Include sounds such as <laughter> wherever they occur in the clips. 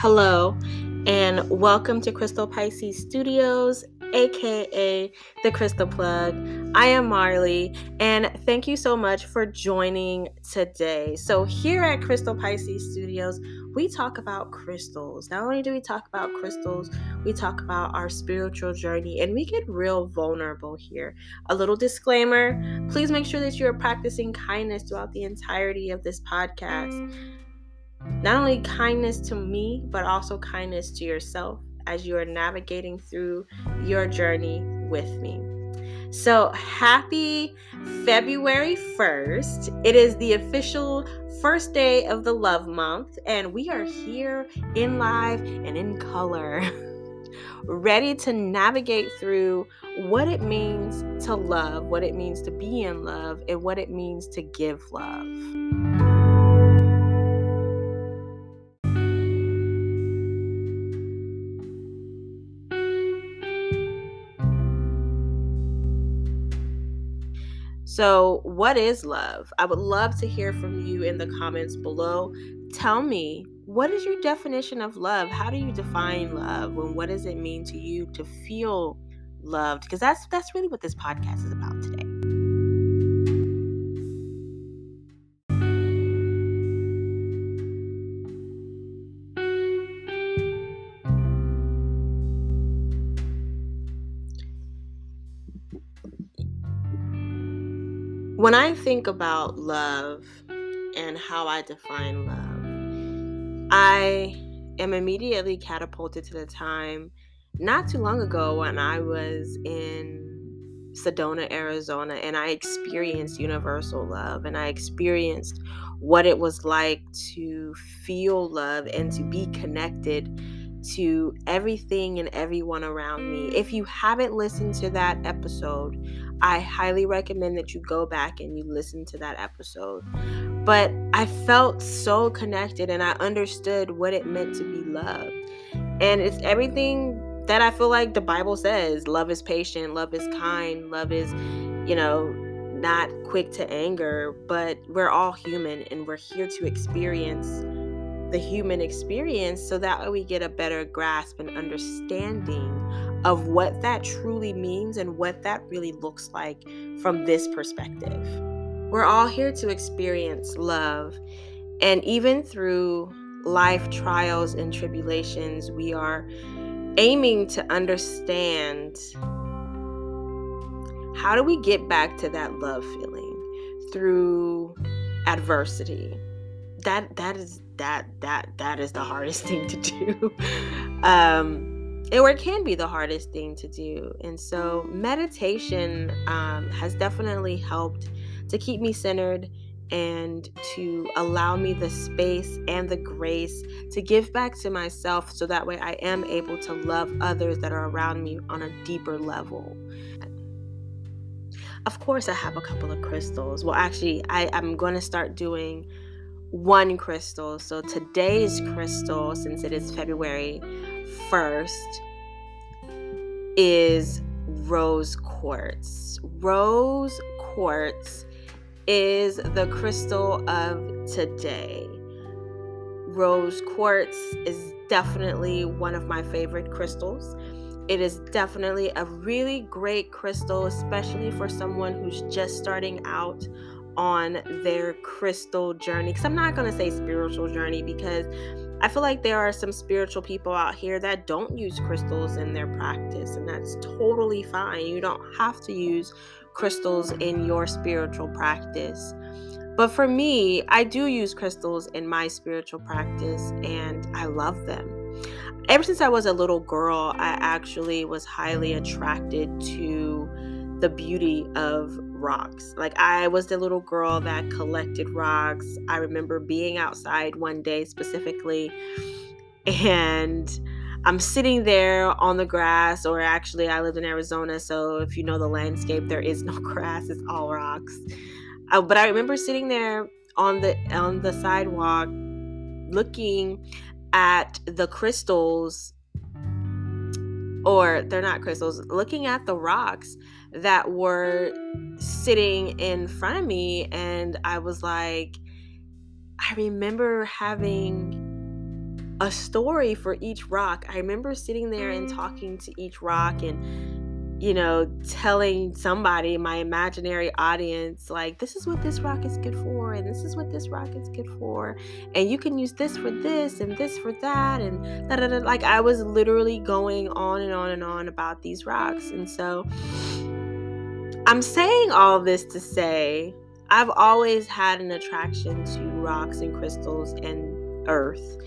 Hello, and welcome to Crystal Pisces Studios, aka The Crystal Plug. I am Marley, and thank you so much for joining today. So, here at Crystal Pisces Studios, we talk about crystals. Not only do we talk about crystals, we talk about our spiritual journey, and we get real vulnerable here. A little disclaimer please make sure that you are practicing kindness throughout the entirety of this podcast not only kindness to me, but also kindness to yourself as you are navigating through your journey with me. So, happy February 1st. It is the official first day of the love month, and we are here in live and in color, <laughs> ready to navigate through what it means to love, what it means to be in love, and what it means to give love. So, what is love? I would love to hear from you in the comments below. Tell me, what is your definition of love? How do you define love? And what does it mean to you to feel loved? Because that's that's really what this podcast is about today. When I mm-hmm. think about love and how I define love, I am immediately catapulted to the time not too long ago when I was in Sedona, Arizona, and I experienced universal love and I experienced what it was like to feel love and to be connected to everything and everyone around me. If you haven't listened to that episode, I highly recommend that you go back and you listen to that episode. But I felt so connected and I understood what it meant to be loved. And it's everything that I feel like the Bible says love is patient, love is kind, love is, you know, not quick to anger, but we're all human and we're here to experience the human experience so that we get a better grasp and understanding of what that truly means and what that really looks like from this perspective. We're all here to experience love, and even through life trials and tribulations, we are aiming to understand how do we get back to that love feeling through adversity that that is that that that is the hardest <laughs> thing to do um or it can be the hardest thing to do and so meditation um, has definitely helped to keep me centered and to allow me the space and the grace to give back to myself so that way I am able to love others that are around me on a deeper level. Of course, I have a couple of crystals. Well, actually, I, I'm going to start doing one crystal. So today's crystal, since it is February 1st, is rose quartz. Rose quartz is the crystal of today. Rose quartz is definitely one of my favorite crystals. It is definitely a really great crystal, especially for someone who's just starting out on their crystal journey. Because I'm not going to say spiritual journey because I feel like there are some spiritual people out here that don't use crystals in their practice, and that's totally fine. You don't have to use crystals in your spiritual practice. But for me, I do use crystals in my spiritual practice, and I love them. Ever since I was a little girl, I actually was highly attracted to the beauty of rocks. Like I was the little girl that collected rocks. I remember being outside one day specifically and I'm sitting there on the grass, or actually, I lived in Arizona, so if you know the landscape, there is <laughs> no grass; it's all rocks. Uh, but I remember sitting there on the on the sidewalk, looking at the crystals, or they're not crystals, looking at the rocks that were sitting in front of me and I was like I remember having a story for each rock. I remember sitting there and mm-hmm. talking to each rock and you know, telling somebody, my imaginary audience, like, this is what this rock is good for, and this is what this rock is good for, and you can use this for this, and this for that, and da da da. Like, I was literally going on and on and on about these rocks. And so, I'm saying all this to say I've always had an attraction to rocks and crystals and earth.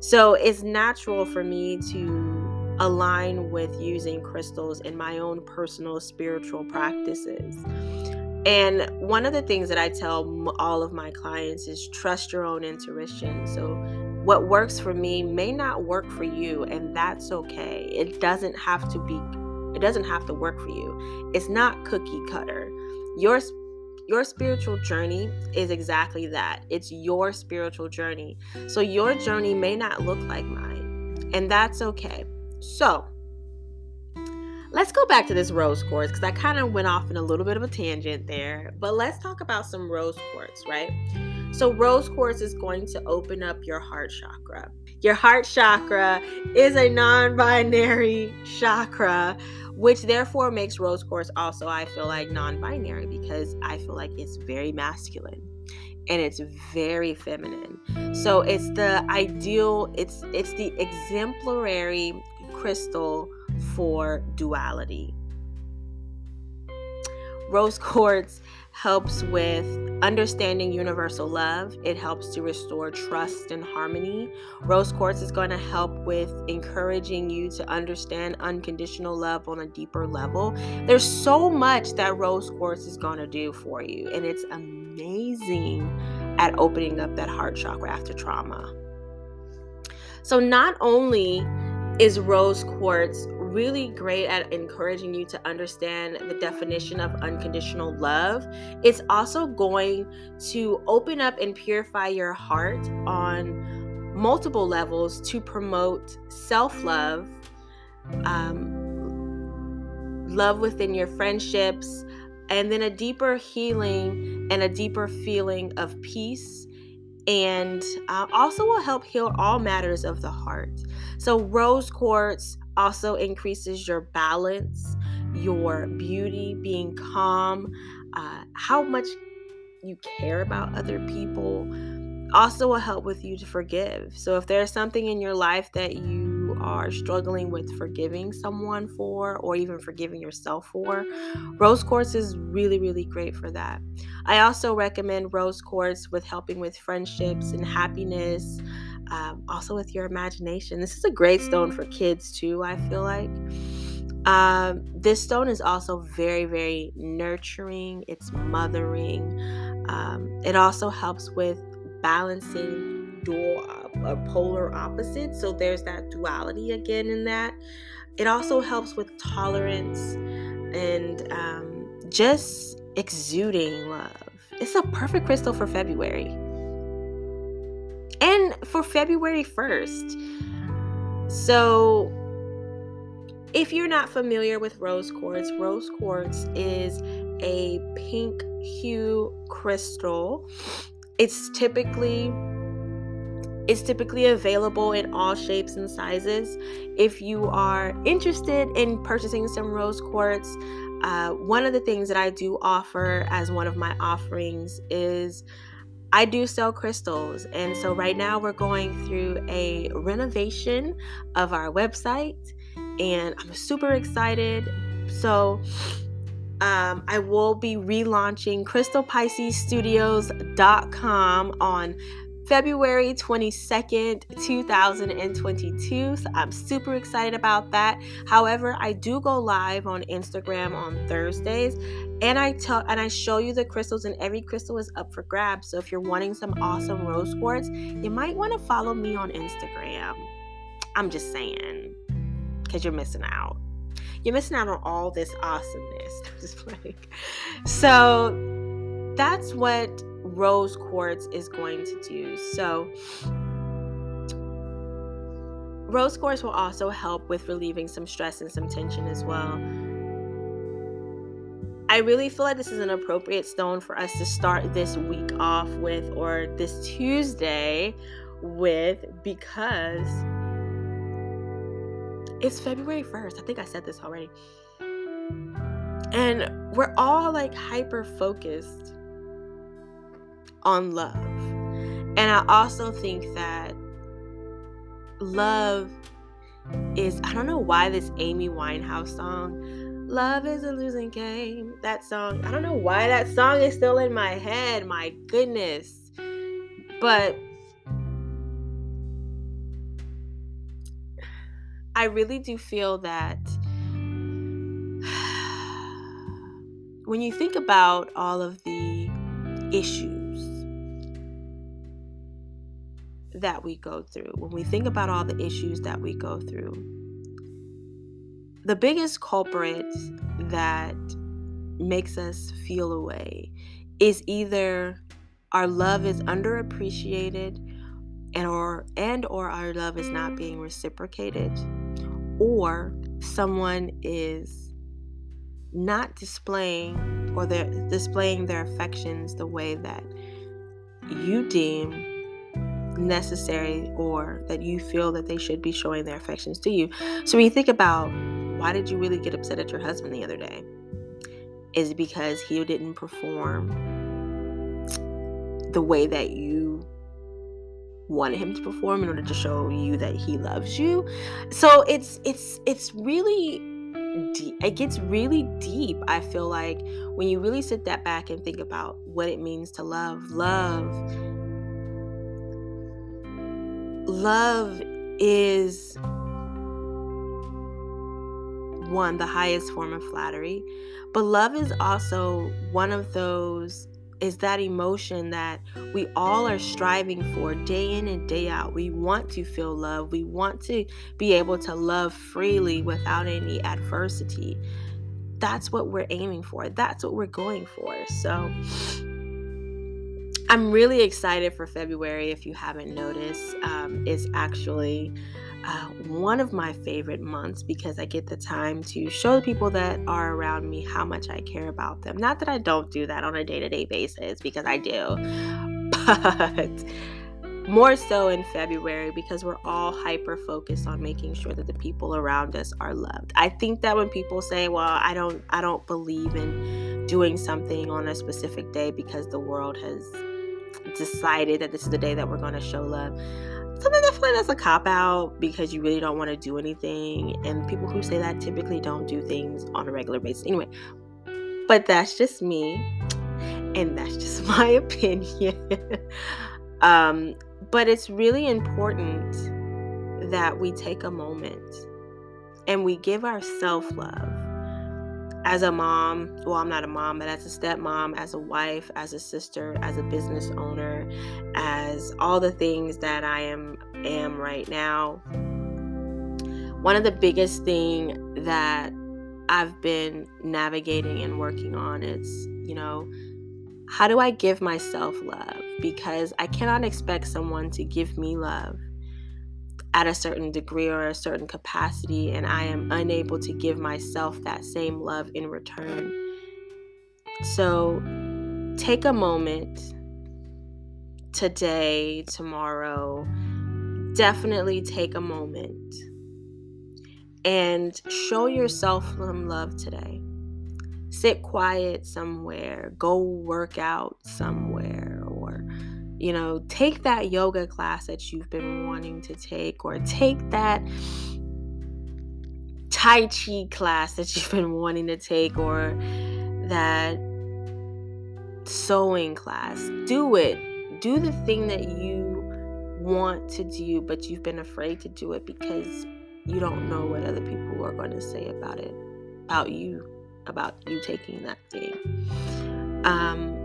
So, it's natural for me to align with using crystals in my own personal spiritual practices. And one of the things that I tell all of my clients is trust your own intuition. So, what works for me may not work for you, and that's okay. It doesn't have to be, it doesn't have to work for you. It's not cookie cutter. Your your spiritual journey is exactly that. It's your spiritual journey. So your journey may not look like mine, and that's okay. So, let's go back to this rose quartz because I kind of went off in a little bit of a tangent there. But let's talk about some rose quartz, right? So, rose quartz is going to open up your heart chakra. Your heart chakra is a non binary chakra, which therefore makes rose quartz also, I feel like, non binary because I feel like it's very masculine and it's very feminine. So it's the ideal, it's it's the exemplary crystal for duality. Rose quartz helps with understanding universal love. It helps to restore trust and harmony. Rose quartz is going to help with encouraging you to understand unconditional love on a deeper level. There's so much that rose quartz is going to do for you, and it's amazing at opening up that heart chakra after trauma. So, not only is rose quartz really great at encouraging you to understand the definition of unconditional love. It's also going to open up and purify your heart on multiple levels to promote self love, um, love within your friendships, and then a deeper healing and a deeper feeling of peace and uh, also will help heal all matters of the heart. So, rose quartz also increases your balance, your beauty, being calm, uh, how much you care about other people. Also, will help with you to forgive. So, if there's something in your life that you are struggling with forgiving someone for or even forgiving yourself for, rose quartz is really, really great for that. I also recommend rose quartz with helping with friendships and happiness, um, also with your imagination. This is a great stone for kids too, I feel like. Um, this stone is also very, very nurturing, it's mothering. Um, it also helps with balancing dual uh, polar opposites. So there's that duality again in that. It also helps with tolerance and um, just exuding love. It's a perfect crystal for February. And for February 1st. So, if you're not familiar with rose quartz, rose quartz is a pink hue crystal. It's typically it's typically available in all shapes and sizes. If you are interested in purchasing some rose quartz, uh, one of the things that I do offer as one of my offerings is I do sell crystals. And so right now we're going through a renovation of our website, and I'm super excited. So, um, I will be relaunching crystalpiscesstudios.com on February 22nd, 2022. So I'm super excited about that. However, I do go live on Instagram on Thursdays and I tell and I show you the crystals and every crystal is up for grabs. So if you're wanting some awesome rose quartz, you might want to follow me on Instagram. I'm just saying cuz you're missing out. You're missing out on all this awesomeness. <laughs> just like so that's what rose quartz is going to do. So, rose quartz will also help with relieving some stress and some tension as well. I really feel like this is an appropriate stone for us to start this week off with, or this Tuesday with because it's February 1st. I think I said this already. And we're all like hyper focused on love. And I also think that love is, I don't know why this Amy Winehouse song, Love is a Losing Game, that song, I don't know why that song is still in my head. My goodness. But I really do feel that <sighs> when you think about all of the issues that we go through, when we think about all the issues that we go through, the biggest culprit that makes us feel away is either our love is underappreciated and or and or our love is not being reciprocated or someone is not displaying or they're displaying their affections the way that you deem necessary or that you feel that they should be showing their affections to you. So when you think about why did you really get upset at your husband the other day? Is it because he didn't perform the way that you wanted him to perform in order to show you that he loves you. So it's it's it's really deep. It gets really deep. I feel like when you really sit that back and think about what it means to love, love love is one the highest form of flattery, but love is also one of those is that emotion that we all are striving for day in and day out. We want to feel love. We want to be able to love freely without any adversity. That's what we're aiming for. That's what we're going for. So I'm really excited for February. If you haven't noticed, um, it's actually uh, one of my favorite months because I get the time to show the people that are around me how much I care about them. Not that I don't do that on a day to day basis because I do, <laughs> but more so in February because we're all hyper focused on making sure that the people around us are loved. I think that when people say, "Well, I don't I don't believe in doing something on a specific day because the world has decided that this is the day that we're going to show love." sometimes I feel like that's a cop out because you really don't want to do anything. And people who say that typically don't do things on a regular basis. Anyway, but that's just me. And that's <laughs> just my opinion. um, but it's really important that we take a moment and we give ourselves love as a mom, well, I'm not a mom, but as a stepmom, as a wife, as a sister, as a business owner, as all the things that I am am right now. One of the biggest thing that I've been navigating and working on is, you know, how do I give myself love? Because I cannot expect someone to give me love at a certain degree or a certain capacity, and I am unable to give myself that same love in return. So take a moment today, tomorrow, definitely take a moment and show yourself some love today. Sit quiet somewhere, go work out somewhere, you know, take that yoga class that you've been wanting to take, or take that Tai Chi class that you've been wanting to take, or that sewing class. Do it. Do the thing that you want to do, but you've been afraid to do it because you don't know what other people are going to say about it, about you, about you taking that thing. Um,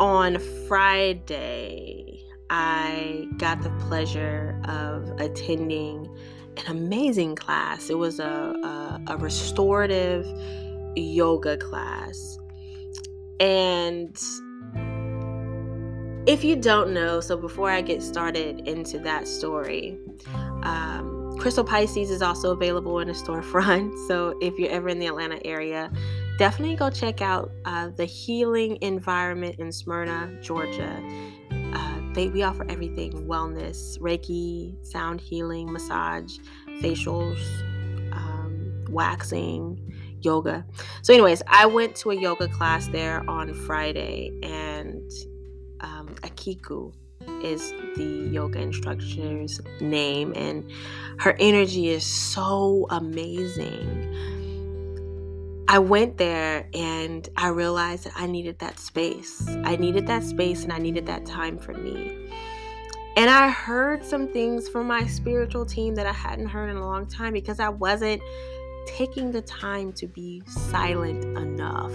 on Friday, I got the pleasure of attending an amazing class. It was a, a, a restorative yoga class. And if you don't know, so before I get started into that story, um, Crystal Pisces is also available in the storefront. <laughs> So if you're ever in the Atlanta area, definitely go check out uh, the Healing Environment in Smyrna, Georgia. Uh, they we offer everything: wellness, Reiki, sound healing, massage, facials, um, waxing, yoga. So, anyways, I went to a yoga class there on Friday, and um, Akiku is the yoga instructor's name, and her energy is so amazing. I went there and I realized that I needed that space. I needed that space and I needed that time for me. And I heard some things from my spiritual team that I hadn't heard in a long time because I wasn't taking the time to be silent enough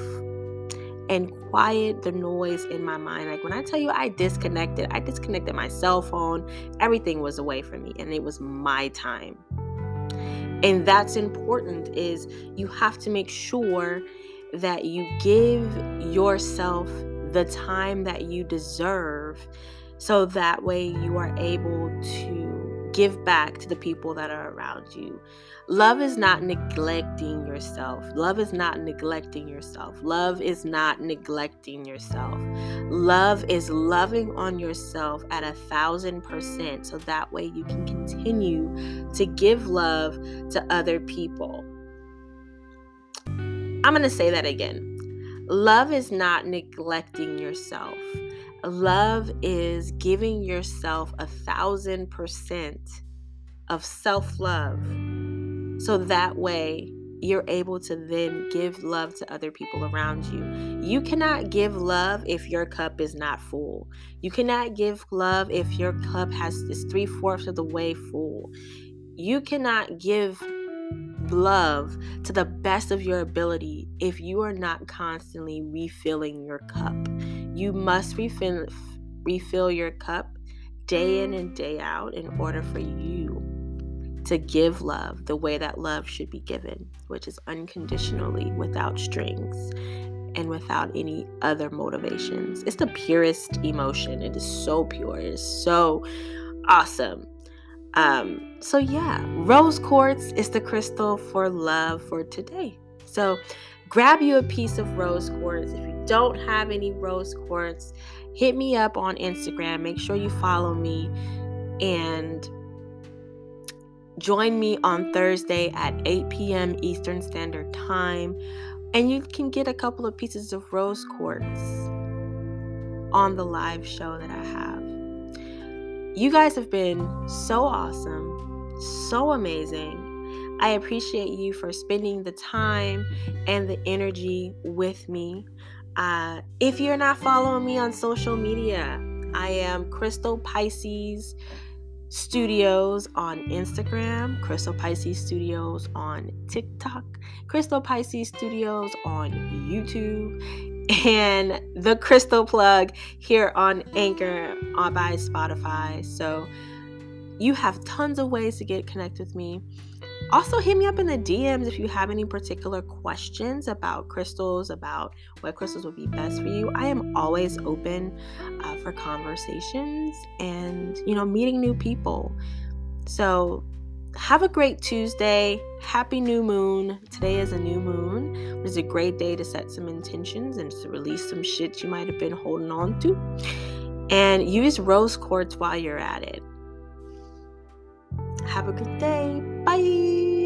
and quiet the noise in my mind. Like when I tell you I disconnected, I disconnected my cell phone, everything was away from me and it was my time. And that's important is you have to make sure that you give yourself the time that you deserve so that way you are able to give back to the people that are around you. Love is not neglecting yourself. Love is not neglecting yourself. Love is not neglecting yourself. Love is loving on yourself at a thousand percent so that way you can continue to give love to other people. I'm going to say that again. Love is not neglecting yourself. Love is giving yourself a thousand percent of self love so that way you're able to then give love to other people around you. You cannot give love if your cup is not full. You cannot give love if your cup has is three fourths of the way full. You cannot give love to the best of your ability if you are not constantly refilling your cup. You must refill refill your cup day in and day out in order for you to give love the way that love should be given, which is unconditionally without strings and without any other motivations. It's the purest emotion. It is so pure. It is so awesome. Um, so yeah, rose quartz is the crystal for love for today. So grab you a piece of rose quartz. If you don't have any rose quartz, hit me up on Instagram. Make sure you follow me and Join me on Thursday at 8 p.m. Eastern Standard Time, and you can get a couple of pieces of rose quartz on the live show that I have. You guys have been so awesome, so amazing. I appreciate you for spending the time and the energy with me. Uh, if you're not following me on social media, I am Crystal Pisces Studios on Instagram, Crystal Pisces Studios on TikTok, Crystal Pisces Studios on YouTube, and the Crystal Plug here on Anchor by Spotify. So you have tons of ways to get connected with me. Also, hit me up in the DMs if you have any particular questions about crystals, about what crystals would be best for you. I am always open uh, for conversations and, you know, meeting new people. So, have a great Tuesday. Happy new moon. Today is a new moon. It is a great day to set some intentions and to release some shit you might have been holding on to. And use rose quartz while you're at it. Have a good day. Bye.